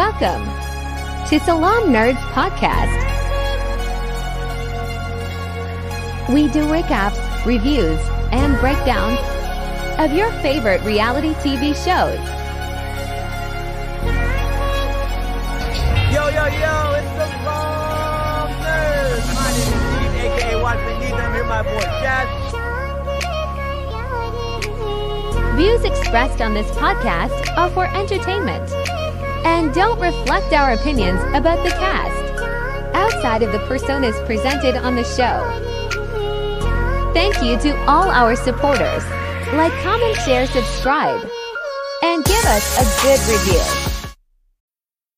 Welcome to Salaam Nerds Podcast. We do recaps, reviews, and breakdowns of your favorite reality TV shows. Yo, yo, yo, it's the Long Nerds. My name is Steve, aka Watson here with my boy Jazz. Views expressed on this podcast are for entertainment and don't reflect our opinions about the cast outside of the personas presented on the show. Thank you to all our supporters. Like, comment, share, subscribe, and give us a good review.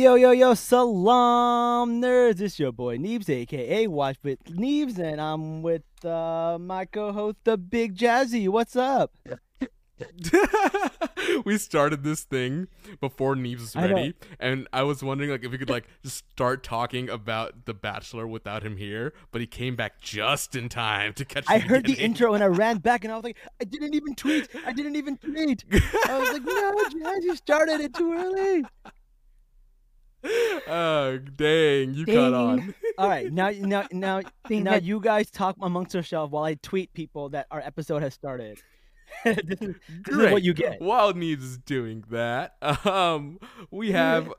Yo, yo, yo, salaam nerds. It's your boy Neebs, aka Watch with Neebs, and I'm with uh, my co-host, the Big Jazzy. What's up? we started this thing before Neebs was I ready, and I was wondering like if we could like just start talking about The Bachelor without him here, but he came back just in time to catch. I heard the intro and I ran back and I was like, I didn't even tweet. I didn't even tweet. I was like, no, Jazz, you started it too early. Oh dang, you caught on. All right, now, now, now, Being now, that- you guys talk amongst yourselves while I tweet people that our episode has started. this is, this is what you get. While Neebs is doing that, um, we have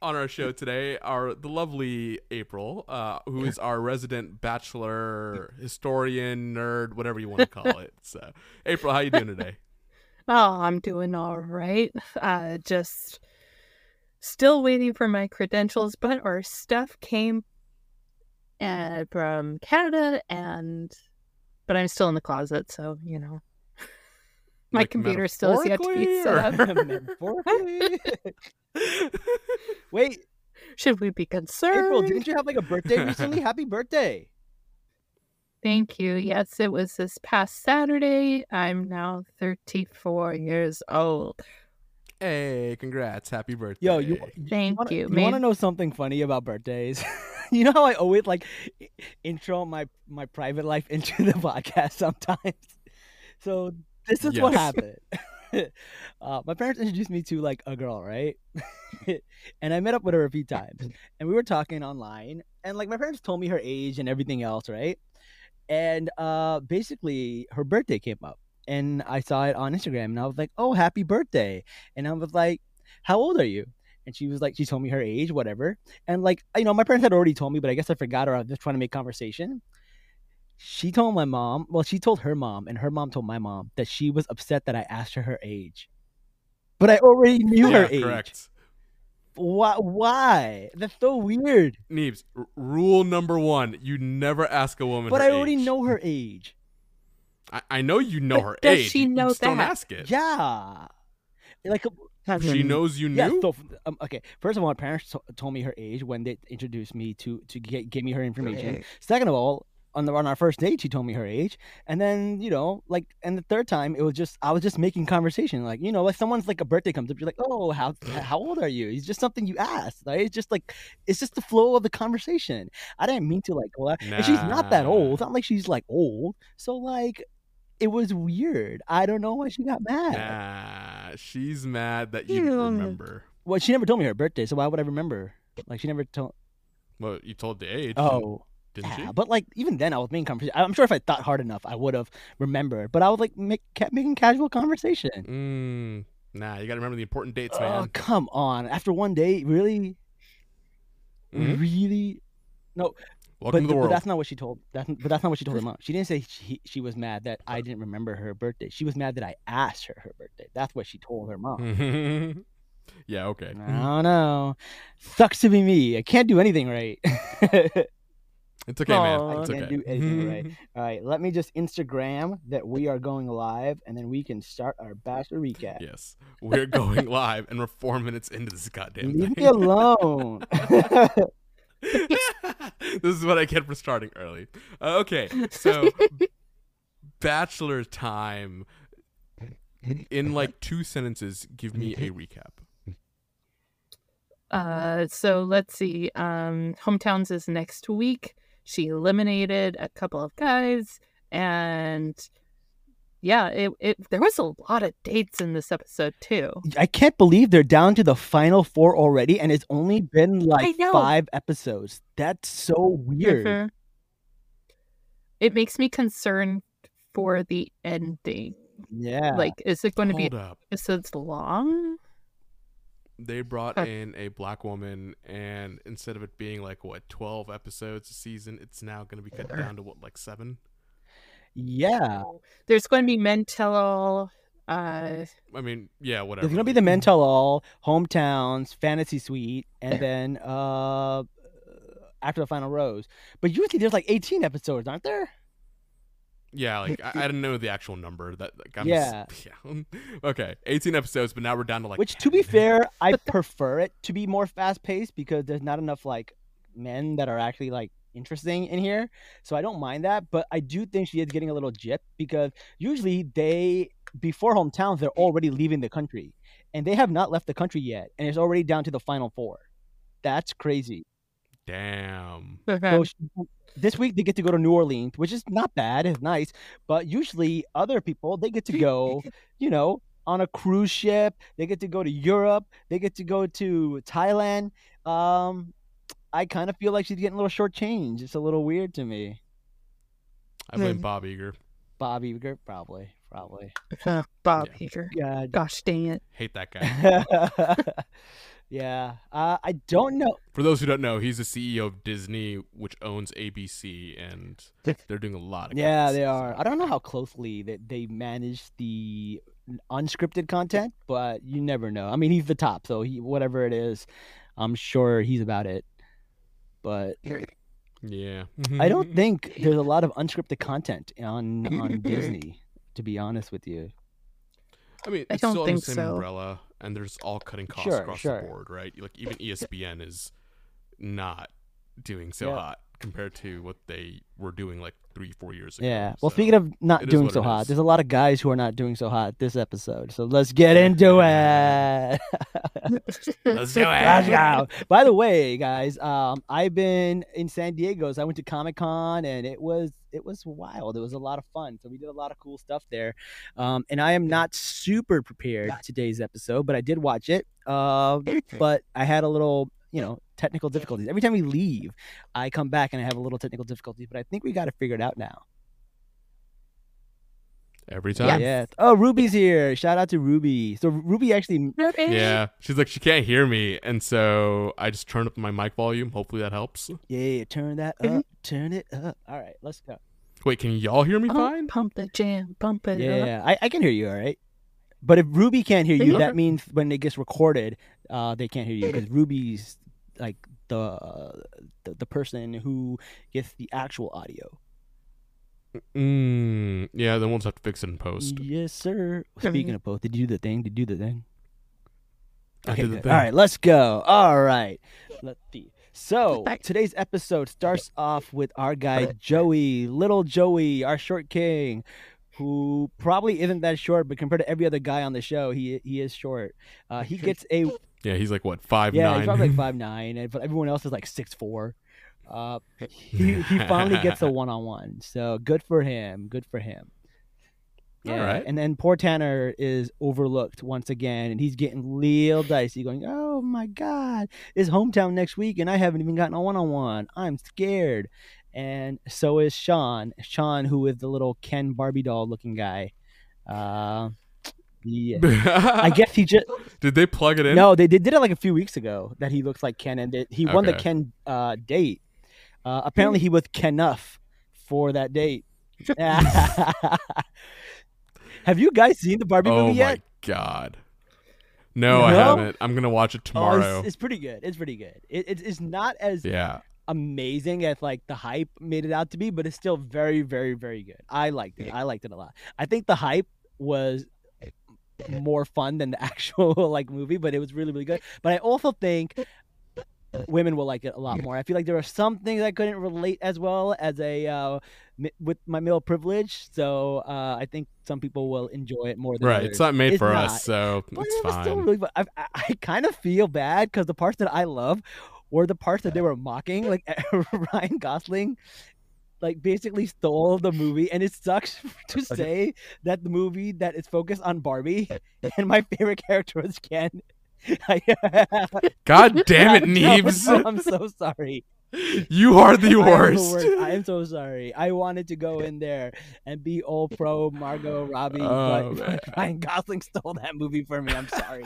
on our show today our the lovely April, uh, who is our resident bachelor historian, nerd, whatever you want to call it. So, April, how you doing today? Oh, I'm doing all right. Uh, just still waiting for my credentials, but our stuff came uh, from Canada, and but I'm still in the closet, so you know, my Like computer still has yet to be set up. Wait, Should we be concerned? April, didn't you have like a birthday recently? Happy birthday. Thank you. Yes, it was this past Saturday. I'm now 34 years old. Hey, congrats, happy birthday! Yo, you, Thank wanna, you. You want to know something funny about birthdays? you know how I always like intro my my private life into the podcast sometimes. So this is what happened. uh, my parents introduced me to like a girl, right? and I met up with her a few times, and we were talking online, and like my parents told me her age and everything else, right? And uh, basically, her birthday came up, and I saw it on Instagram, and I was like, "Oh, happy birthday!" And I was like, "How old are you?" And she was like, she told me her age, whatever. And like, you know, my parents had already told me, but I guess I forgot or I was just trying to make conversation. She told my mom, well, she told her mom, and her mom told my mom that she was upset that I asked her her age. But I already knew yeah, her age. correct. Why? Why? That's so weird. Neebs, r- rule number one: you never ask a woman. But I already age. know her age. I, I know you know But her does age. she you know just Don't that? ask it. Yeah. Like, She knows you yeah. knew. So, um, okay. First of all, my parents to- told me her age when they introduced me to to get give me her information. Second of all, on the on our first date, she told me her age, and then you know, like, and the third time, it was just I was just making conversation, like you know, like someone's like a birthday comes up, you're like, oh, how how old are you? It's just something you ask. right? It's just like it's just the flow of the conversation. I didn't mean to like, well, and she's not that old. It's not like she's like old, so like. It was weird. I don't know why she got mad. Nah, she's mad that you You- remember. Well, she never told me her birthday, so why would I remember? Like she never told. Well, you told the age. Oh, didn't yeah. you? But like even then, I was making conversation. I'm sure if I thought hard enough, I would have remembered. But I was like make, kept making casual conversation. Mm, nah, you got to remember the important dates, man. Oh come on! After one day, really, Mhm. really. No, Welcome but, to the but that's not what she told. That's, but that's not what she told her mom. She didn't say she, she was mad that I didn't remember her birthday. She was mad that I asked her her birthday. That's what she told her mom. yeah, okay. I don't know. Sucks to be me. I can't do anything right. It's okay, man. Aw. It's Can't okay. do anything right. All right, let me just Instagram that we are going live, and then we can start our bachelor recap. yes, we're going live, and we're four minutes into this goddamn Leave thing. me alone. this is what I get for starting early. Uh, okay, so bachelor time. In like two sentences, give me a recap. Uh, so let's see. Um, hometowns is next week. She eliminated a couple of guys, and yeah, it, it there was a lot of dates in this episode too. I can't believe they're down to the final four already, and it's only been like five episodes. That's so weird. Mhm. It makes me concerned for the ending. Yeah. Like, is it going to be Hold up. episodes long? They brought Uh, in a black woman, and instead of it being like what twelve episodes a season, it's now going to be cut down to what like seven. Yeah. There's going to be mental. Uh, I mean, yeah, whatever. There's gonna be the mental All, Hometowns, Fantasy Suite, and then uh after the final rose. But usually there's like 18 episodes, aren't there? Yeah, like I, I didn't know the actual number. That like, I'm Yeah. s- yeah. okay, 18 episodes, but now we're down to like. Which, to be fair, I prefer it to be more fast paced because there's not enough like men that are actually like interesting in here. So I don't mind that. But I do think she is getting a little gypped because usually they, before hometowns, they're already leaving the country. And they have not left the country yet. And it's already down to the final four. That's crazy. Damn. So sh- this week they get to go to New Orleans, which is not bad. It's nice, but usually other people they get to go, you know, on a cruise ship. They get to go to Europe. They get to go to Thailand. Um, I kind of feel like she's getting a little shortchanged. It's a little weird to me. I blame Hmm. Bob Iger. Bob Iger, probably, probably. Uh, Bob Yeah. Hager. God. Gosh dang it. Hate that guy. yeah, uh, I don't know. For those who don't know, he's the CEO of Disney, which owns ABC, and they're doing a lot of. Yeah, they are. I don't know how closely that they manage the unscripted content, but you never know. I mean, he's the top, so he whatever it is, I'm sure he's about it. But Yeah. Mm-hmm. I don't think there's a lot of unscripted content on on Disney, to be honest with you. I mean, I it's don't still think the same so. umbrella, and there's all cutting costs Sure, across sure. the board, right? Like even ESPN is not doing so Yeah. hot compared to what they were doing like three, four years ago. Yeah. Well, so- speaking of not doing so hot, is. there's a lot of guys who are not doing so hot this episode. So let's get into it. Let's do Let's it. go. By the way, guys, um, I've been in San Diego. So I went to Comic Con, and it was it was wild. It was a lot of fun. So we did a lot of cool stuff there. Um, and I am not super prepared today's episode, but I did watch it. Uh, but I had a little, you know, technical difficulties. Every time we leave, I come back and I have a little technical difficulties. But I think we got to figure it figured out now. Every time. yeah. Oh, Ruby's here. Shout out to Ruby. So Ruby actually Yeah. She's like, she can't hear me. And so I just turned up my mic volume. Hopefully that helps. Yeah, turn that Mhm. up. Turn it up. All right, let's go. Wait, can y'all hear me Pump, fine? pump the jam, Pump it up. Yeah, I, I can hear you. All right. But if Ruby can't hear you, Okay. that means when it gets recorded, uh, they can't hear you because Ruby's like the, the the person who gets the actual audio. Mm, yeah, then we'll just have to fix it in post. Yes, sir. Speaking of post, did you do the thing? Did you do the thing? I Okay, did the thing. All right, let's go. All right, let's see. So today's episode starts off with our guy Joey, little Joey, our short king, who probably isn't that short, but compared to every other guy on the show, he he is short. Uh, he gets a Yeah, he's like what five yeah, nine. he's probably like five nine, and but everyone else is like six four. Uh, he he finally gets a one on one, so good for him. Good for him. All right. And then poor Tanner is overlooked once again, and he's getting real dicey, going, "Oh my God, it's hometown next week, and I haven't even gotten a one on one. I'm scared." And so is Sean. Sean, who is the little Ken Barbie doll looking guy. Uh, yeah. I guess he just Did they plug it in? no, they, they did it like a few weeks ago that he looks like Ken, and they, he won the Ken uh, date. Uh, apparently, he was Kenough for that date. Have you guys seen the Barbie Oh movie yet? Oh my god. No, I haven't. I'm gonna watch it Oh, tomorrow. it's, it's pretty good. It's pretty good. It, it, it's not as yeah. amazing as like the hype made it out to be, but it's still very, very, very good. I liked it. I liked it a lot. I think the hype was more fun than the actual like movie, but it was really, really good. But I also think women will like it a lot more. I feel like there are some things I couldn't relate as well as a uh, mi- with my male privilege. So uh, I think some people will enjoy it more than Right. others. It's not made It's for not. us, so But it's it was still fine. really. I, I, I kind of feel bad because the parts that I love were the parts that they were mocking. Like Ryan Gosling, like basically stole the movie, and it sucks to say that the movie that is focused on Barbie and my favorite character was Ken. God damn it, I'm so- Neebs. I'm so sorry. You are the I am worst. I am so sorry. I wanted to go in there and be all pro Margot Robbie, Oh, but man. Ryan Gosling stole that movie for me. I'm sorry.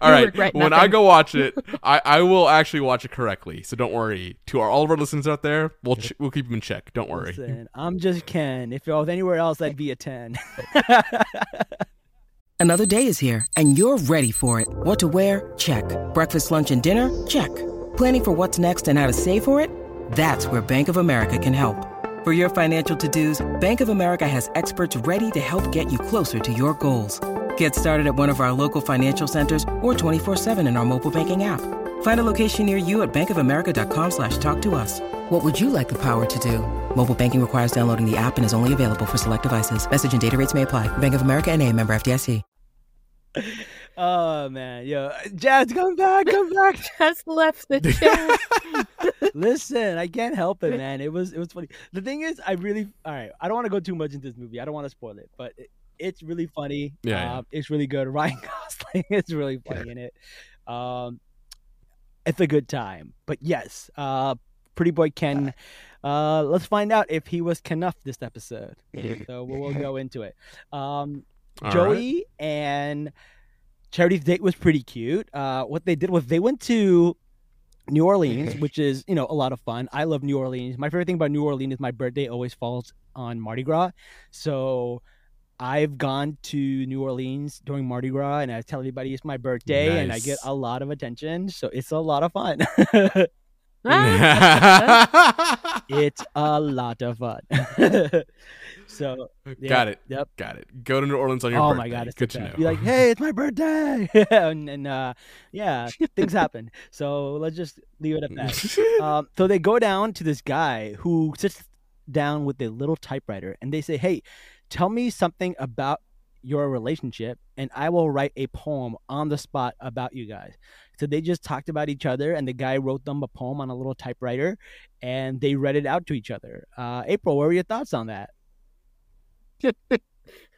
All right. regret When I go watch it, I, I will actually watch it correctly. So don't worry. To our, all of our listeners out there, we'll ch- we'll keep them in check. Don't worry. Listen, I'm just Ken. If I was anywhere else, I'd be a 10. Another day is here, and you're ready for it. What to wear? Check. Breakfast, lunch, and dinner? Check. Planning for what's next and how to save for it? That's where Bank of America can help. For your financial to-dos, Bank of America has experts ready to help get you closer to your goals. Get started at one of our local financial centers or 24-7 in our mobile banking app. Find a location near you at bankofamerica.com slash talk to us. What would you like the power to do? Mobile banking requires downloading the app and is only available for select devices. Message and data rates may apply. Bank of America and a member FDIC. oh, man. Yo, Jazz, come back. Come back. Just left the chat. Listen, I can't help it, man. It was it was funny. The thing is, I really all right. I don't want to go too much into this movie. I don't want to spoil it, but it, it's really funny. Yeah, yeah. Um, it's really good. Ryan Gosling is really funny in it. Um, it's a good time. But yes, uh, Pretty Boy Ken. Uh, let's find out if he was Kenough this episode. So we'll, we'll go into it. Um, All right. Joey and Charity's date was pretty cute. Uh, what they did was they went to New Orleans, which is you know a lot of fun. I love New Orleans. My favorite thing about New Orleans is my birthday always falls on Mardi Gras, so I've gone to New Orleans during Mardi Gras, and I tell everybody it's my birthday, and I get a lot of attention. So it's a lot of fun. it's a lot of fun. so Got it. Yep. Got it. Go to New Orleans on your oh birthday. my god, it's good to know. Be like, hey, it's my birthday, and, and uh, yeah, things happen. So let's just leave it at that. um, so they go down to this guy who sits down with a little typewriter, and they say, "Hey, tell me something about your relationship, and I will write a poem on the spot about you guys." So they just talked about each other, and the guy wrote them a poem on a little typewriter, and they read it out to each other. Uh, April, what were your thoughts on that?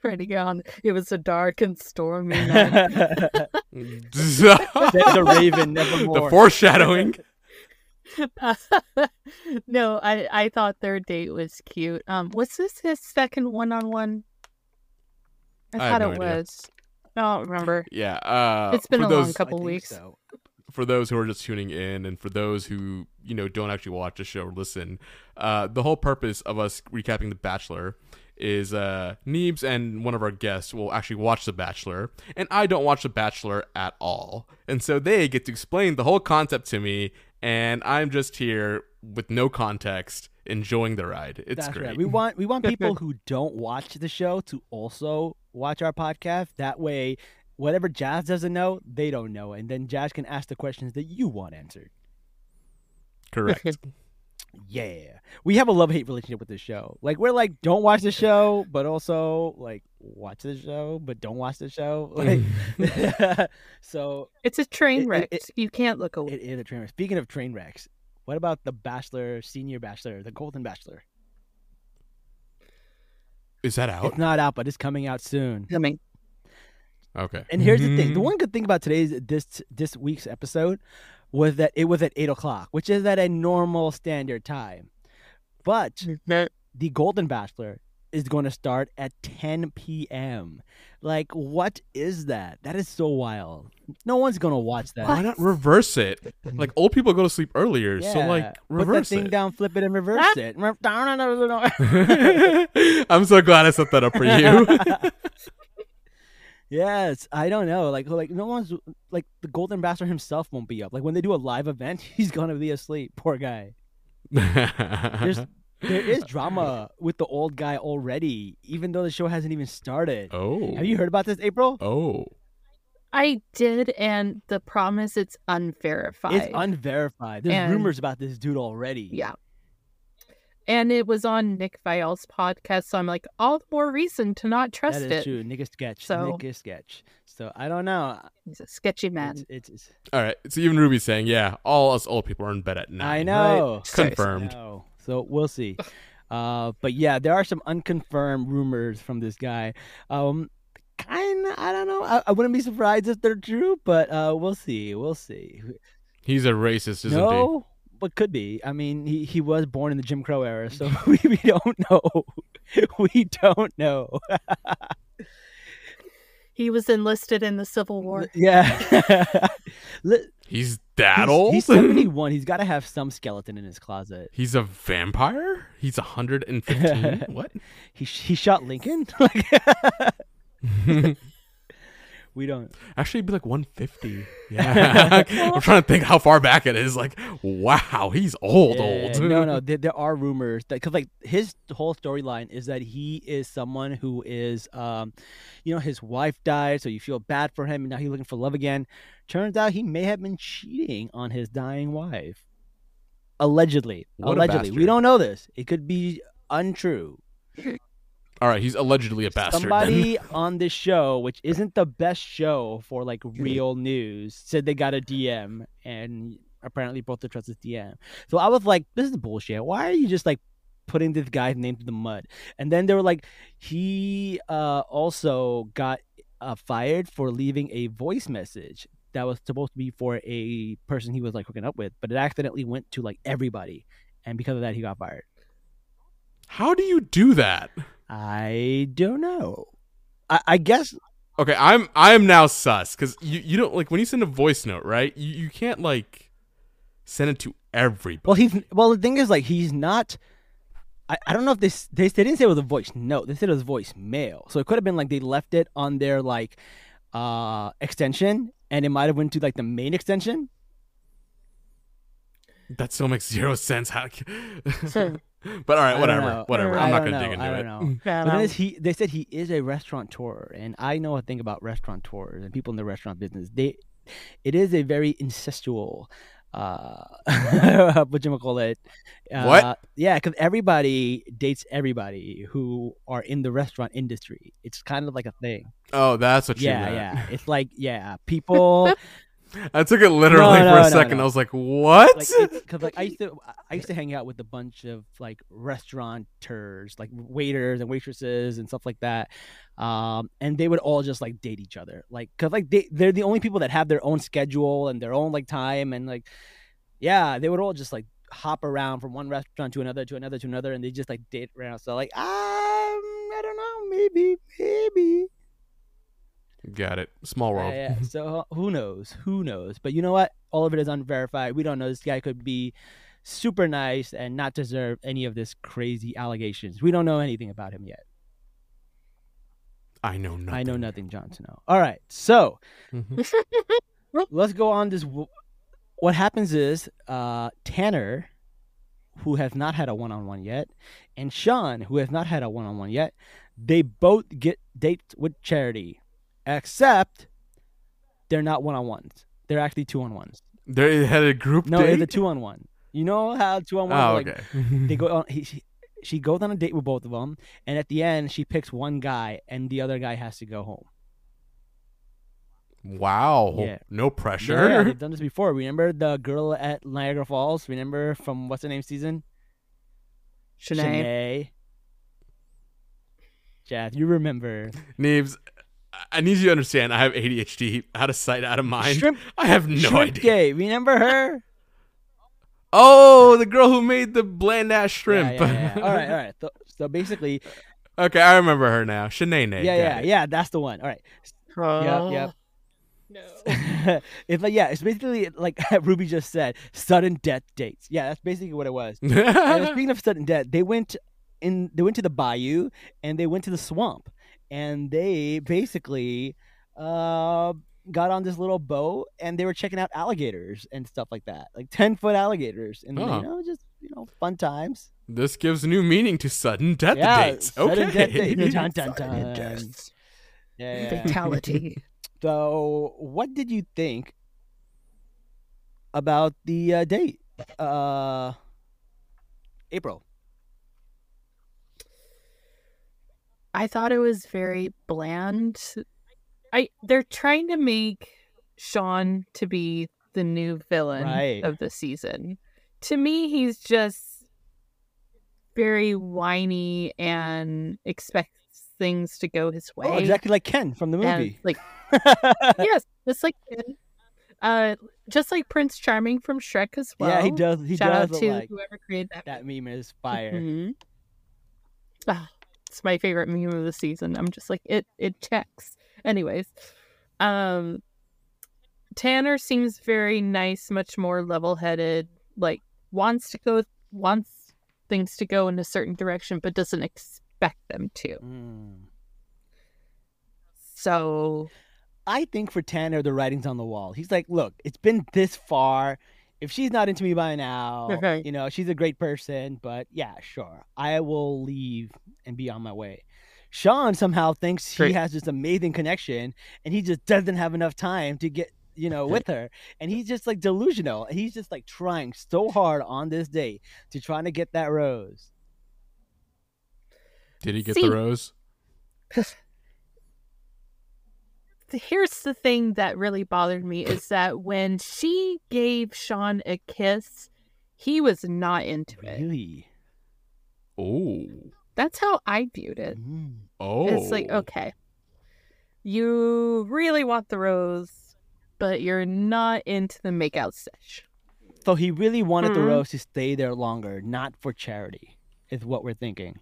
Pretty on. It was a dark and stormy night. the, the, the Raven, nevermore. the foreshadowing. no, I I thought their date was cute. Um, was this his second one-on-one? I I thought have it idea. was. I don't remember. Yeah. Uh, It's been a those, long couple weeks. so. for those who are just tuning in and for those who you know don't actually watch the show or listen uh, the whole purpose of us recapping the bachelor is uh Neebs and one of our guests will actually watch the bachelor and i don't watch the bachelor at all and so they get to explain the whole concept to me and i'm just here with no context enjoying the ride it's That's great right. We want we want people who don't watch the show to also watch our podcast. That way, whatever Jazz doesn't know, they don't know, and then Jazz can ask the questions that you want answered. correct Yeah, we have a love hate relationship with this show. Like we're like, don't watch the show, but also like watch the show, but don't watch the show. Like, so It's a train It- it- wreck. it- you can't look away. it is a train wreck. Speaking of train wrecks, what about the Bachelor, Senior Bachelor, the Golden Bachelor? is that out It's not out, but it's coming out soon. Coming. okay And here's the thing: the Mhm. one good thing about today's this this week's episode was that it was at eight o'clock, which is at a normal standard time. But the Golden Bachelor is going to start at 10 p.m. Like, what is that? That is so wild. No one's going to watch that. why not reverse it like old people go to sleep earlier so Yeah. like put that reverse thing it down, flip it, and reverse ah. it. I'm so glad I set that up for you. Yes, I don't know. Like, like no one's like the Golden Bastard himself won't be up. Like when they do a live event, he's gonna be asleep. Poor guy. There's there is drama with the old guy already, even though the show hasn't even started. oh. Have you heard about this, April? Oh. I did, and the problem is it's unverified. It's unverified. There's And- rumors about this dude already. Yeah. And it was on Nick Viall's podcast, so I'm like, all the more reason to not that trust is it. true. Nick is sketch. So- Nick is sketch. So I don't know. He's a sketchy man. It's, it's, it's All right. So even Ruby's saying, yeah, all us old people are in bed at night. I know. Confirmed. No. So we'll see. Uh, but yeah, there are some unconfirmed rumors from this guy. Um, kind of, I don't know. I, I wouldn't be surprised if they're true, but uh, we'll see. We'll see. He's a racist, isn't no, but could be. I mean, he, he was born in the Jim Crow era, so we, we don't know. we don't know. He was enlisted in the Civil War. yeah. He's that he's, old? He's 71. He's got to have some skeleton in his closet. He's a vampire? He's 115? what? He he shot Lincoln. Like we don't. Actually, it'd be like 150. Yeah. I'm trying to think how far back it is. Like, wow, he's old, Yeah, old. no, no. There, there are rumors that because like his whole storyline is that he is someone who is, um, you know, his wife died, so you feel bad for him, and now he's looking for love again. Turns out he may have been cheating on his dying wife. Allegedly, What allegedly, we don't know this. It could be untrue. All right, he's allegedly a bastard. Somebody on this show, which isn't the best show for like real news, said they got a DM and apparently both the trust his DM. So I was like, this is bullshit. Why are you just like putting this guy's name to the mud? And then they were like, he uh, also got uh, fired for leaving a voice message that was supposed to be for a person he was like hooking up with, but it accidentally went to like everybody. And because of that, he got fired. How do you do that? I don't know. I, I guess Okay, I'm I'm now sus because you, you don't like when you send a voice note, right? You you can't like send it to everybody. Well, he's well. The thing is, like, he's not. I, I don't know if this they, they didn't say it was a voice note. They said it was voice mail. So it could have been like they left it on their like uh extension, and it might have went to like the main extension. That still makes zero sense. How? So- but all I right, don't whatever, whatever. I I'm not gonna know. dig into I it. don't know. But then he they said he is a restaurateur, and I know a thing about restaurateurs and people in the restaurant business. They, it is a very incestual. Uh, what you call it? Uh, What? Yeah, because everybody dates everybody who are in the restaurant industry. It's kind of like a thing. Oh, that's what you yeah, meant. yeah. It's like yeah, people I took it literally No, for a no, second. no. I was like, what? like because like I used to I used to hang out with a bunch of like restaurateurs, like waiters and waitresses and stuff like that. Um, and they would all just like date each other, like because like they they're the only people that have their own schedule and their own like time and like yeah, they would all just like hop around from one restaurant to another to another to another, and they just like date around. So like um, I don't know, maybe maybe. Got it. Small world. Yeah, yeah. So uh, who knows? Who knows? But you know what? All of it is unverified. We don't know. This guy could be super nice and not deserve any of this crazy allegations. We don't know anything about him yet. I know nothing. I know nothing, Jon Snow. All right, so Mhm. let's go on this. What happens is uh, Tanner, who has not had a one-on-one yet, and Sean, who has not had a one-on-one yet, they both get dates with Charity, except they're not one-on-ones. They're actually two-on-ones. They had a group No, date. it's a two-on-one. You know how two-on-one? Oh, ah, like, okay. They go on. He, she, she goes on a date with both of them, and at the end, she picks one guy, and the other guy has to go home. wow. Yeah. No Yeah, pressure. they've done this before. Remember the girl at Niagara Falls? Remember from what's the name season? Shanae. Shanae. Jeff, you remember? Neebs, I need you to understand. I have ADHD. Out of sight, out of mind. Shrimp- I have no Shrimp idea. Gay. Remember her? Oh, the girl who made the bland ass shrimp. Yeah, yeah, yeah. All right, all right. So, so basically, okay, I remember her now. Shanae. yeah, got yeah, it. yeah. That's the one. All right. Oh, yep. No. it's like yeah, it's basically like Ruby just said, sudden death dates. Yeah, that's basically what it was. and speaking of sudden death, they went in. They went to the bayou and they went to the swamp, and they basically uh, got on this little boat and they were checking out alligators and stuff like that, like ten foot alligators, and Oh. you know, just you know, fun times. This gives new meaning to sudden death yeah, dates. sudden Okay. death date. Dun, dun, Sudden dun. death. Yeah, yeah. Fatality. So, what did you think about the uh, date? Uh, April. I thought it was very bland. I they're trying to make Sean to be the new villain Right. of the season. To me, he's just very whiny and expects things to go his way. Oh, exactly like Ken from the And, movie. like yes, just like uh, just like Prince Charming from Shrek as well. yeah, he does. He Shout does out to like whoever created that. that meme is fire. Mhm. Ah, it's my favorite meme of the season. I'm just like it. It checks. Anyways, um, Tanner seems very nice, much more level-headed. Like wants to go, wants things to go in a certain direction, but doesn't expect them to. Mm. So I think for Tanner, the writing's on the wall. He's like, look, it's been this far. If she's not into me by now, Okay. you know, she's a great person, but yeah, sure. I will leave and be on my way. Sean somehow thinks he has this amazing connection and he just doesn't have enough time to get, you know, with her. And he's just like delusional. He's just like trying so hard on this date to try to get that rose. Did he get See- the rose? here's the thing that really bothered me is that when she gave Sean a kiss, he was not into it. Really? Oh. That's how I viewed it. Mm. Oh. It's like, okay, you really want the rose, but you're not into the makeout sesh. So he really wanted the Mhm. rose to stay there longer, not for charity, is what we're thinking.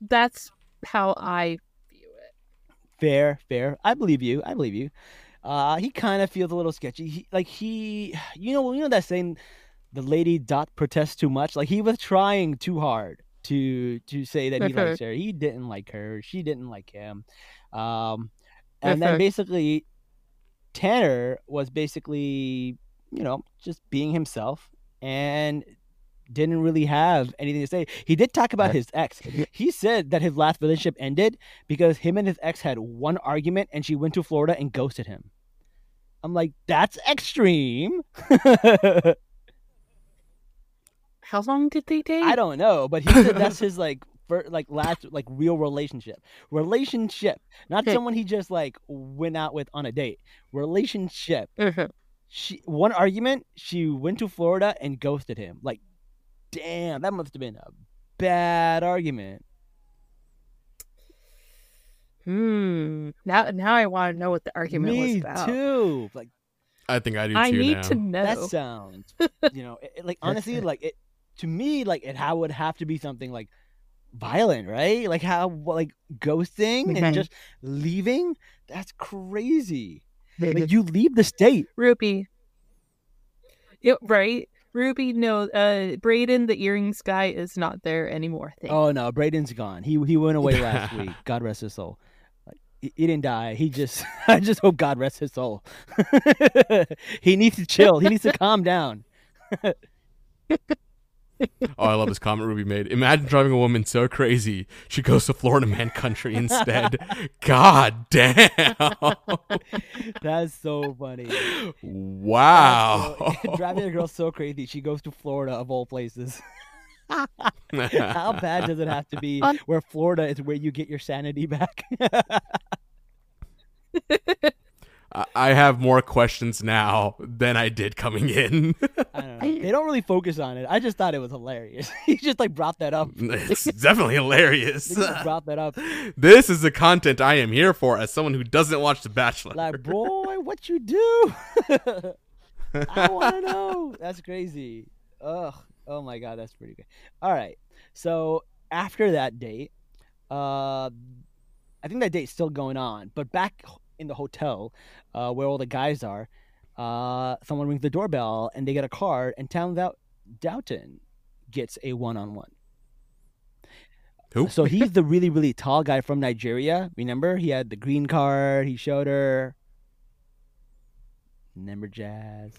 That's how I view it. Fair, fair. I believe you. I believe you. Uh, he kind of feels a little sketchy. He, like he, you know, you know that saying, the lady dot protest too much. Like he was trying too hard to to say that he likes her. He didn't like her. She didn't like him. Um, and then Okay. basically, Tanner was basically, you know, just being himself and didn't really have anything to say. He did talk about his ex. He said that his last relationship ended because him and his ex had one argument and she went to Florida and ghosted him. I'm like, that's extreme. How long did they date? I don't know, but he said that's his like fir- like last like real relationship. Relationship, not Okay. someone he just like went out with on a date. Relationship. Mhm. She one argument, she went to Florida and ghosted him. Like, damn, that must have been a bad argument. Hmm. Now, now I want to know what the argument was Me about. too. Like I think I do I need now. to know. that sounds, you know, it, it- like honestly, like it to me, like it how would have to be something like violent, right? Like how like ghosting and just leaving. That's crazy. Like you leave the state. Ruby. Yep, right. Ruby, no, uh, Brayden, the earrings guy, is not there anymore. Thank Oh no, Brayden's gone. He he went away last week. God rest his soul. He, he didn't die. He just I just hope God rest his soul. he needs to chill. He needs to calm down. Oh, I love this comment Ruby made. Imagine driving a woman so crazy she goes to Florida man country instead. God damn. That's so funny. Wow. So, driving a girl so crazy, she goes to Florida of all places. How bad does it have to be um, where Florida is where you get your sanity back? I- have more questions now than I did coming in. I don't. They don't really focus on it. I just thought it was hilarious. he just like brought that up. it's definitely hilarious. He just brought that up. This is the content I am here for as someone who doesn't watch The Bachelor. Like, boy, what you do? I want to know. That's crazy. Ugh. Oh my god, that's pretty good. All right. So after that date, uh, I think that date's still going on. But back in the hotel, uh, where all the guys are, uh, someone rings the doorbell and they get a card, and turns out Dalton gets a one-on-one. Who? So he's the really, really tall guy from Nigeria. Remember? He had the green card. He showed her. Remember Jazz?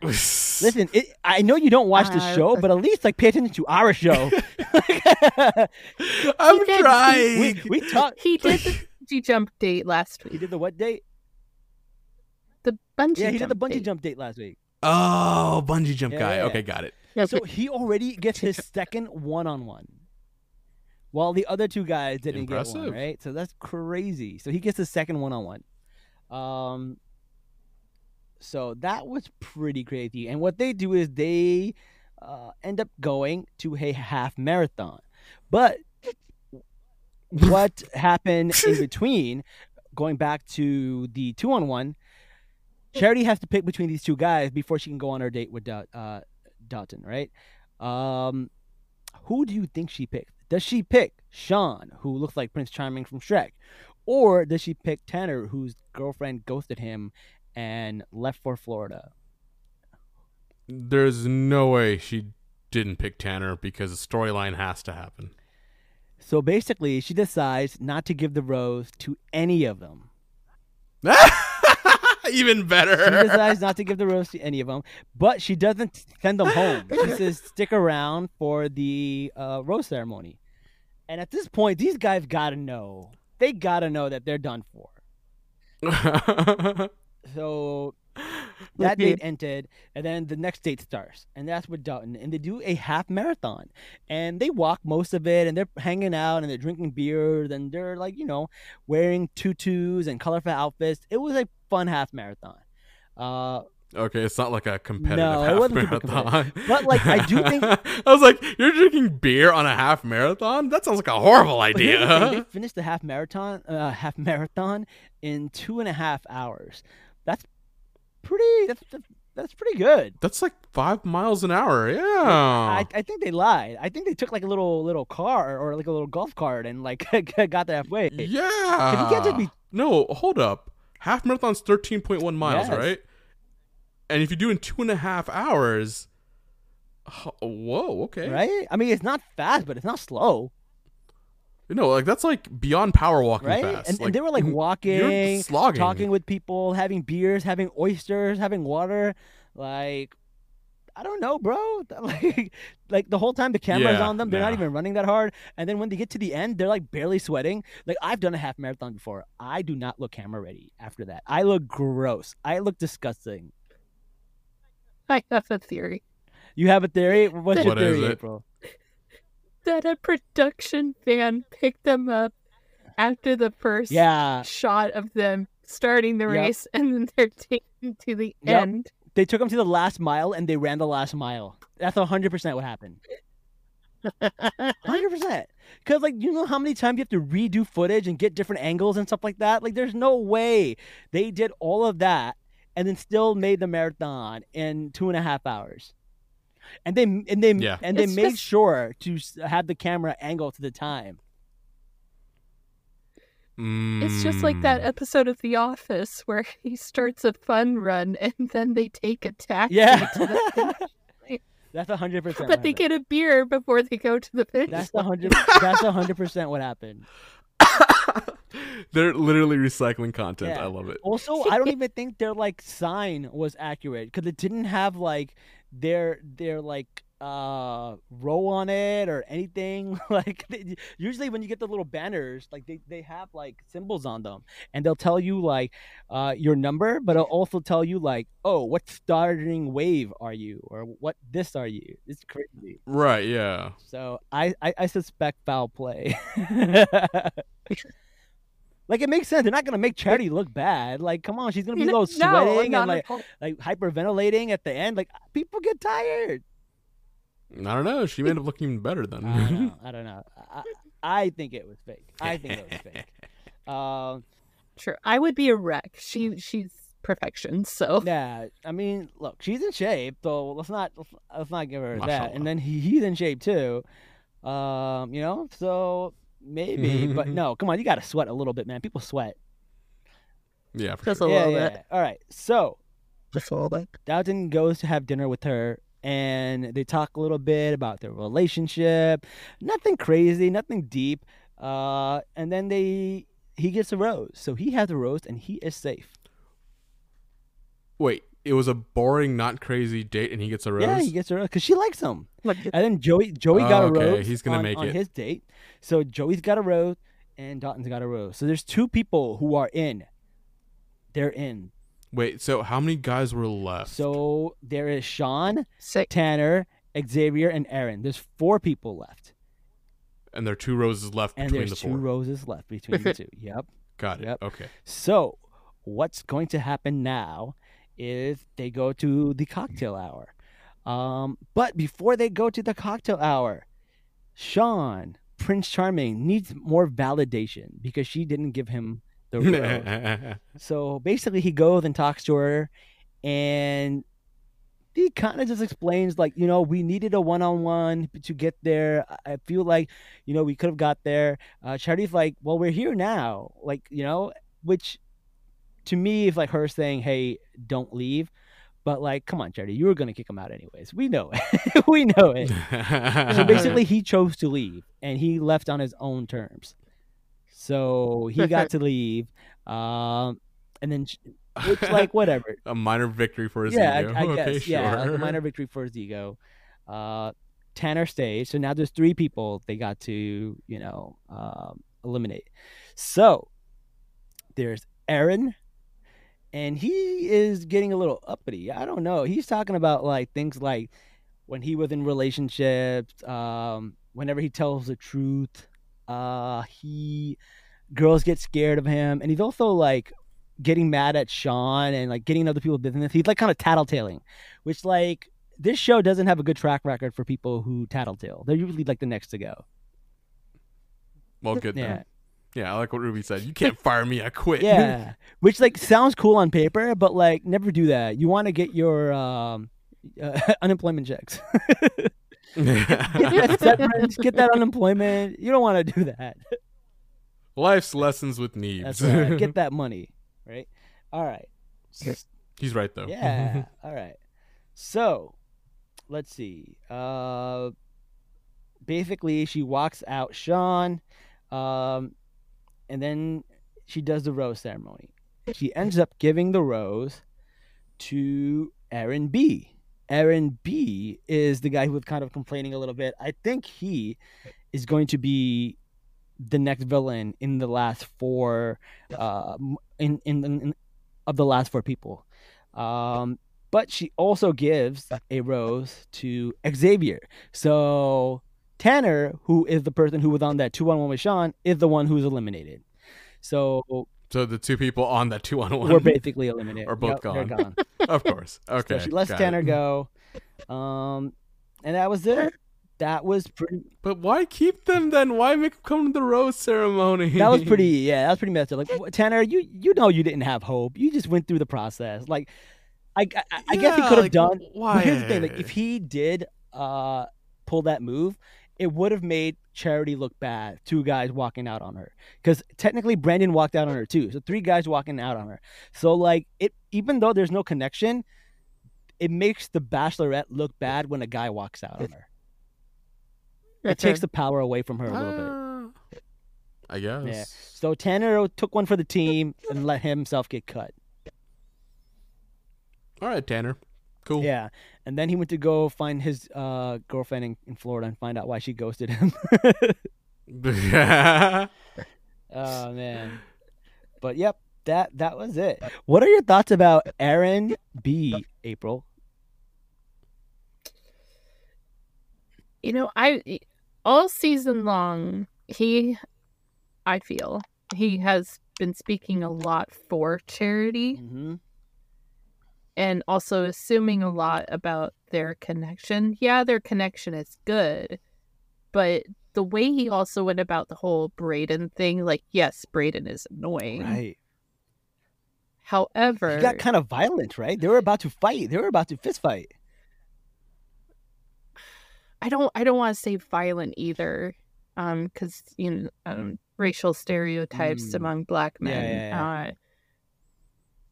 Listen, it, I know you don't watch the Uh, show, but at least like pay attention to our show. I'm did- trying. we we talked. He did the bungee jump date last week. He did the what date? The bungee Yeah, he did the jump bungee date. jump date last week. oh, bungee jump Yeah, guy. yeah, Okay, got it. So he already gets his second one-on-one, while the other two guys didn't get Impressive. one. Right? So that's crazy. So he gets his second one-on-one. Um. So that was pretty crazy. And what they do is they uh, end up going to a half marathon, but what happened in between, going back to the two-on-one, Charity has to pick between these two guys before she can go on her date with Dal- uh, Dalton, right? Um, who do you think she picked? Does she pick Sean, who looks like Prince Charming from Shrek, or does she pick Tanner, whose girlfriend ghosted him and left for Florida? There's no way she didn't pick Tanner because the storyline has to happen. So basically, she decides not to give the rose to any of them. Even better. She decides not to give the rose to any of them, but she doesn't send them home. She says stick around for the uh, rose ceremony. And at this point, these guys gotta know. They gotta know that they're done for. So that date ended, and then the next date starts, and that's with Dalton, and they do a half marathon, and they walk most of it, and they're hanging out, and they're drinking beer, and they're like, you know, wearing tutus and colorful outfits. It was a fun half marathon. Uh, okay, it's not like a competitive No, it half wasn't super marathon. But, like, I do think- I was like, you're drinking beer on a half marathon? That sounds like a horrible idea. they finished the half marathon, uh, half marathon in two and a half hours. That's pretty. That's that's pretty good. That's like five miles an hour. Yeah. I, I think they lied. I think they took like a little little car or like a little golf cart and like got there halfway. yeah. you can't just be- No, hold up. Half marathon's 13.1 miles, Yes. right? And if you do it in two and a half hours, whoa, okay. Right? I mean, it's not fast, but it's not slow, No, like that's like beyond power walking right? fast. And, and they were like walking, slogging. talking with people, having beers, having oysters, having water. Like, I don't know, bro. Like, like the whole time the camera's Yeah, on them, they're not even running that hard. And then when they get to the end, they're like barely sweating. Like I've done a half marathon before. I do not look camera ready after that. I look gross. I look disgusting. I have a theory You have a theory? What's your What is theory, it? April? That a production van picked them up after the first Yeah, shot of them starting the Yep. race, and then they're taken to the Yep. end. they took them to the last mile and they ran the last mile. That's hundred percent what happened. Hundred percent. Because like you know how many times you have to redo footage and get different angles and stuff like that. Like there's no way they did all of that and then still made the marathon in two and a half hours. And they and they Yeah. and they It's made just- sure to have the camera angle to the time. It's just like that Mm. episode of The Office where he starts a fun run and then they take a taxi Yeah, to the that's hundred percent. but they get a beer before they go to the finish. That's line. the hundred. That's hundred percent what happened. They're literally recycling content. Yeah. I love it. Also, I don't even think their like sign was accurate because it didn't have like their their like uh row on it or anything. Like they, usually when you get the little banners like they, they have like symbols on them. And they'll tell you like uh your number but it'll also tell you like oh what starting wave are you? Or what this are you? It's crazy. Right, yeah. so i i, I suspect foul play like it makes sense they're not gonna make charity look bad like come on she's gonna be a No, little sweating not and like at like hyperventilating at the end. Like people get tired. I don't know. She may end up looking even better then. I don't know. I don't know. I, I think it was fake. I think it was fake. Um, Sure, I would be a wreck. She she's perfection. So yeah. I mean, look, she's in shape, so let's not let's, let's not give her that. And then he, he's in shape too. Um, you know, so maybe, but no, come on, you got to sweat a little bit, man. People sweat. yeah, for just sure. a yeah, little yeah. bit. All right, so Just a little bit. Dalton goes to have dinner with her, and they talk a little bit about their relationship. Nothing crazy, nothing deep. Uh, and then they he gets a rose, so he has a rose, and he is safe. Wait, it was a boring, not crazy date, and he gets a rose. Yeah, he gets a rose because she likes him. Look, And then Joey Joey got Oh, a okay, rose. he's gonna on, make on it. his date. So Joey's got a rose, and Dalton's got a rose. So there's two people who are in. They're in. Wait, so how many guys were left? So there is Sean, sick. Tanner, Xavier, and Aaron. There's four people left, and there are two roses left and between there's the two four. roses left between the two. Yep. Got it. Yep. Okay. So, what's going to happen now is they go to the cocktail hour. Um, but before they go to the cocktail hour, Sean, Prince Charming, needs more validation because she didn't give him the rose. so basically, he goes and talks to her, and he kind of just explains, like, you know, we needed a one on one to get there. I I feel like, you know, we could have got there. Uh, Charity's like, well, we're here now. Like, you know, which to me is like her saying, hey, don't leave. But like, come on, Charity, you were gonna kick him out anyways. We know it. we know it. So basically, he chose to leave, and he left on his own terms. So he got to leave, um, and then sh- which like whatever. a minor victory for his yeah, ego. I, I okay, guess. sure. Yeah, like a minor victory for his ego. Uh, Tanner stays, so now there's three people they got to you know um, eliminate. So there's Aaron, and he is getting a little uppity. I don't know. He's talking about like things like when he was in relationships, um, whenever he tells the truth, uh, he girls get scared of him, and he's also like getting mad at Sean and like getting other people's business. He's like kind of tattletaling, which like this show doesn't have a good track record for people who tattletale. They're usually like the next to go. well, good. Yeah. Then. Yeah, I like what Ruby said. You can't fire me. I quit. Yeah, which like sounds cool on paper, but like never do that. You want to get your um, uh, unemployment checks. get that severance, get that unemployment. You don't want to do that. Life's lessons with Neebs. That's right. Get that money, right? All right. He's right though. Yeah. All right. So, let's see. Uh, basically, she walks out Sean, um, and then she does the rose ceremony. She ends up giving the rose to Aaron B. Aaron B is the guy who was kind of complaining a little bit. I think he is going to be the next villain in the last four, uh, in, in in of the last four people. Um, but she also gives a rose to Xavier. So Tanner, who is the person who was on that two on one with Sean, is the one who's eliminated. So So the two people on that two on one we're basically eliminated. Are both Yep, they're gone. of course. Okay. So she lets Tanner it. go. Um, and that was it. That was pretty. But why keep them then? Why make them come to the rose ceremony? That was pretty. Yeah, that was pretty messed up. Like Tanner, you you know you didn't have hope. You just went through the process. Like, I I, I guess he could have like, done. Why? Here's the thing: like, if he did uh pull that move, it would have made Charity look bad. Two guys walking out on her, because technically Brandon walked out on her too. So three guys walking out on her. So like it, even though there's no connection, it makes the Bachelorette look bad when a guy walks out on her. It takes the power away from her a little bit. Uh, I guess. Yeah. So Tanner took one for the team and let himself get cut. All right, Tanner. Cool. Yeah, and then he went to go find his uh, girlfriend in, in Florida and find out why she ghosted him. oh man, but yep, that that was it. What are your thoughts about Aaron B? April? You know, I all season long he I feel he has been speaking a lot for Charity Mm-hmm. And also assuming a lot about their connection. Yeah, their connection is good, but the way he also went about the whole Brayden thing, like yes, Brayden is annoying. Right. However, He got kind of violent, right? They were about to fight. They were about to fist fight. I don't I don't want to say violent either, um, because you know um, racial stereotypes Mm. among black Yeah, men. yeah, yeah. Uh,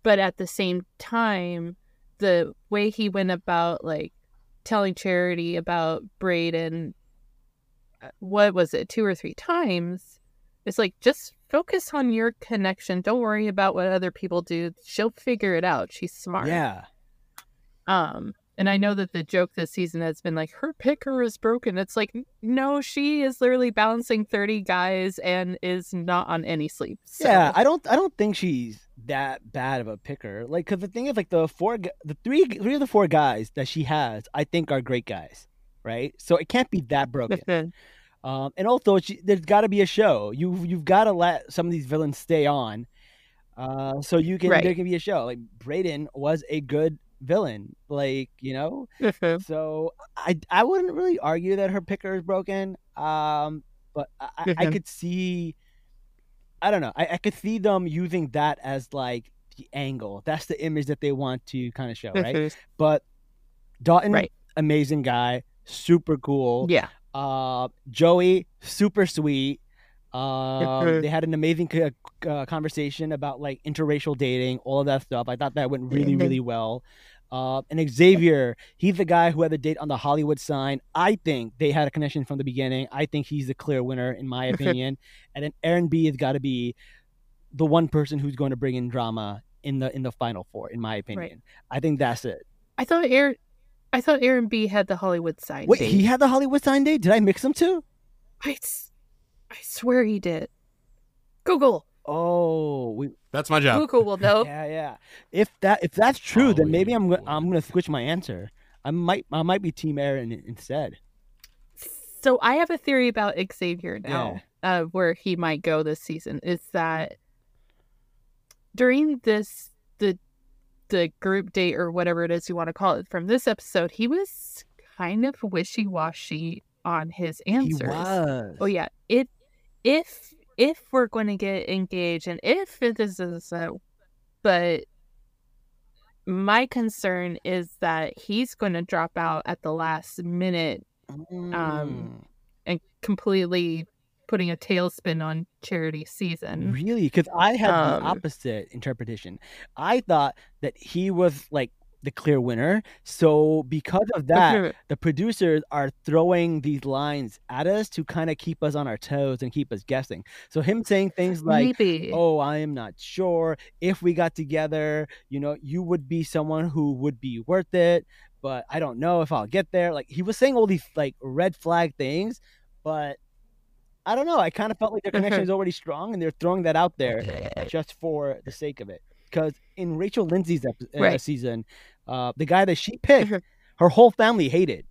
but at the same time, the way he went about like telling Charity about Brayden, uh, what was it, two or three times, it's like just focus on your connection. Don't worry about what other people do. She'll figure it out. She's smart. Yeah. Um, and I know that the joke this season has been like her picker is broken. It's like no, she is literally balancing thirty guys and is not on any sleep. So. Yeah, I don't. I don't think she's that bad of a picker. Like, cause the thing is, like the four, the three, three of the four guys that she has, I think are great guys, right? So it can't be that broken. Um, and also, she, there's got to be a show. You you've got to let some of these villains stay on, uh, so you can there can be a show. Like Brayden was a good villain, like you know. So I I wouldn't really argue that her picker is broken. Um, but I, I- Mhm. could see. I don't know. I, I could see them using that as like the angle. That's the image that they want to kind of show, right? But Dalton, Right. amazing guy, super cool. yeah. Uh, Joey, super sweet. Um, they had an amazing co- uh, conversation about like interracial dating, all of that stuff. I thought that went really, Mhm. really well. Uh, and Xavier, he's the guy who had the date on the Hollywood sign. I think they had a connection from the beginning. I think he's the clear winner, in my opinion. and then Aaron B has got to be the one person who's going to bring in drama in the in the final four, in my opinion. I think that's it. I thought Aaron, I thought Aaron B had the Hollywood sign. Wait, date. he had the Hollywood sign date? Did I mix them too? I, I swear he did. Google, Oh, we, That's my job. Google will know. yeah, yeah. If that if that's true, then maybe I'm go- Hollywood. I'm gonna switch my answer. I might I might be Team Aaron instead. So I have a theory about Xavier now, uh, where he might go this season. Is that during this the the group date or whatever it is you want to call it from this episode, he was kind of wishy washy on his answers. He was. Oh yeah, if if if we're going to get engaged and if this is a, but my concern is that he's going to drop out at the last minute Mm. um, and completely putting a tailspin on Charity season. Really? Because I had Um, the opposite interpretation. I thought that he was like the clear winner. So because of that, the producers are throwing these lines at us to kind of keep us on our toes and keep us guessing. So him saying things like, Maybe. "Oh, I am not sure if we got together, you know, you would be someone who would be worth it, but I don't know if I'll get there." Like he was saying all these like red flag things, but I don't know. I kind of felt like their connection is already strong, and they're throwing that out there just for the sake of it. Because in Rachel Lindsay's ep- uh, season, uh, the guy that she picked, Mhm. her whole family hated,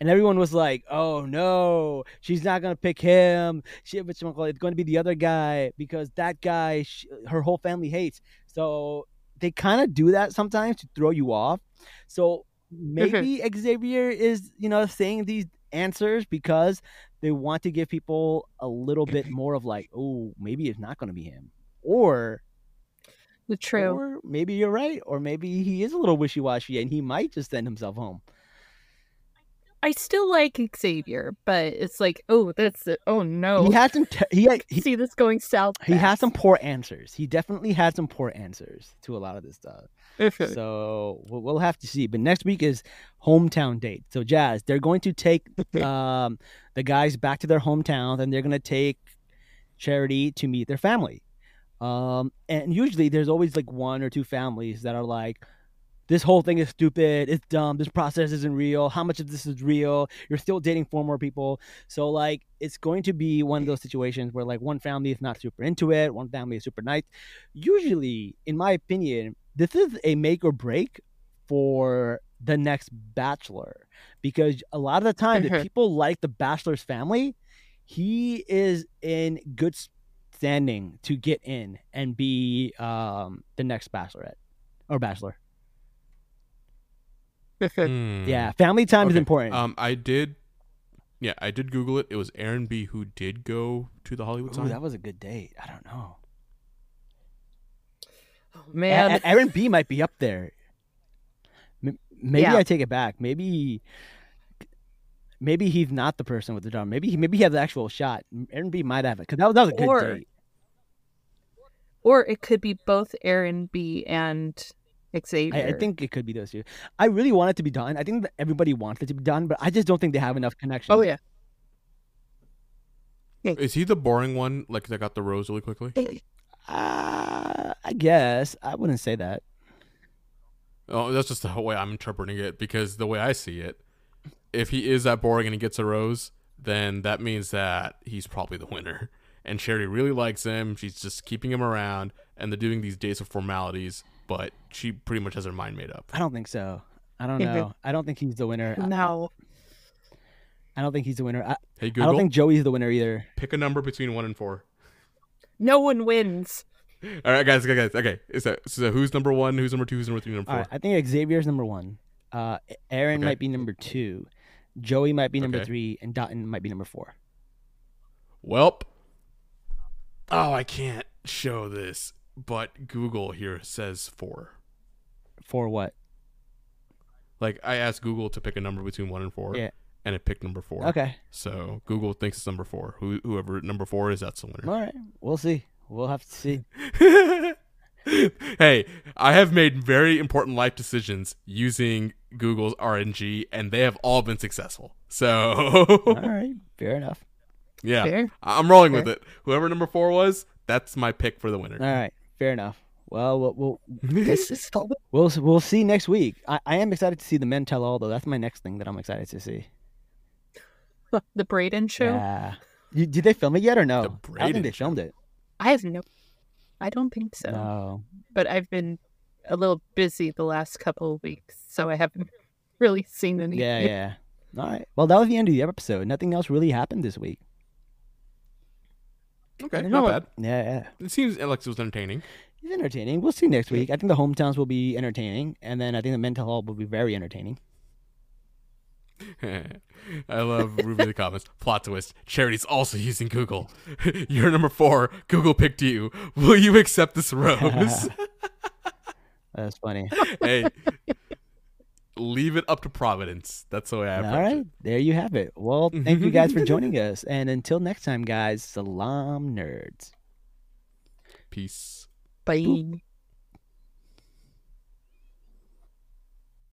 and everyone was like, "Oh no, she's not gonna pick him. She, it's going to be the other guy because that guy, sh her whole family hates." So they kind of do that sometimes to throw you off. So maybe Xavier is, you know, saying these answers because they want to give people a little bit more of like, oh, maybe it's not going to be him, or the true. or maybe you're right, or maybe he is a little wishy washy and he might just send himself home. I still like Xavier, but it's like, oh, that's it. Oh no. He had some. Te- he, had, he See this going south. he has some poor answers. He definitely had some poor answers to a lot of this stuff. So we'll, we'll have to see. But next week is hometown date. So Jazz, they're going to take um, the guys back to their hometowns, and they're going to take Charity to meet their family. Um, and usually there's always like one or two families that are like, this whole thing is stupid. It's dumb. This process isn't real. How much of this is real? You're still dating four more people. So like, it's going to be one of those situations where like one family is not super into it, one family is super nice. Usually, in my opinion, this is a make or break for the next bachelor because a lot of the time, if Mhm. people like the bachelor's family, he is in good standing to get in and be um, the next bachelorette or bachelor. Hmm. Yeah, family time is important. Um, I did. Yeah, I did Google it. It was Aaron B. who did go to the Hollywood Ooh, sign. that was a good date. I don't know. Oh, A- man. A- Aaron B might be up there. M- Maybe Yeah. I take it back. Maybe, maybe he's not the person with the drum. Maybe he, maybe he has the actual shot. Aaron B might have it because that was, that was a good Or- date. or it could be both Aaron B and Xavier. I, I think it could be those two. I really want it to be done. I think that everybody wants it to be done, but I just don't think they have enough connection. Oh yeah. Is he the boring one? Like that got the rose really quickly? Uh, I guess I wouldn't say that. Oh, that's just the way I'm interpreting it. Because the way I see it, if he is that boring and he gets a rose, then that means that he's probably the winner. And Charity really likes him. She's just keeping him around, and they're doing these days of formalities. But she pretty much has her mind made up. I don't think so. I don't know. I don't think he's the winner. No. I don't think he's the winner. I, Hey I don't think Joey's the winner either. pick a number between one and four. No one wins. All right, guys, guys, guys. Okay, is that so? Who's number one? Who's number two? Who's number three? Number four? right, I think Xavier's number one. Uh, Aaron Okay. might be number two. Joey might be number Okay. three, and Dotton might be number four. Welp. Oh, I can't show this, but Google here says four. For what? Like I asked Google to pick a number between one and four, Yeah. and it picked number four. Okay. So Google thinks it's number four. Who, whoever number four is, that's the winner. All right. We'll see. We'll have to see. hey, I have made very important life decisions using Google's RNG, and they have all been successful. So, All right. Fair enough. yeah, Fair. I'm rolling with it. Whoever number four was, that's my pick for the winner. All right. Fair enough. Well, we'll we'll This is so we'll, we'll see next week. I, I am excited to see the men tell all though. That's my next thing that I'm excited to see. the Brayden show. Yeah. You, did they film it yet or no? The I don't think they filmed it. I have no. I don't think so. No. But I've been a little busy the last couple of weeks, so I haven't really seen any. Yeah, yeah. All right. Well, that was the end of the episode. Nothing else really happened this week. Okay, not know bad. Yeah, yeah. It seems like it was entertaining. It's entertaining. We'll see next week. I think the hometowns will be entertaining, and then I think the men tell all will be very entertaining. I love Ruby in the comments. Plot twist. Charity's also using Google. You're number four. Google picked you. Will you accept this rose? That's funny. hey, leave it up to Providence. That's the way I All approach right, it. there you have it. Well, thank you guys for joining us, and until next time, guys. Salaam, nerds. Peace. Bye.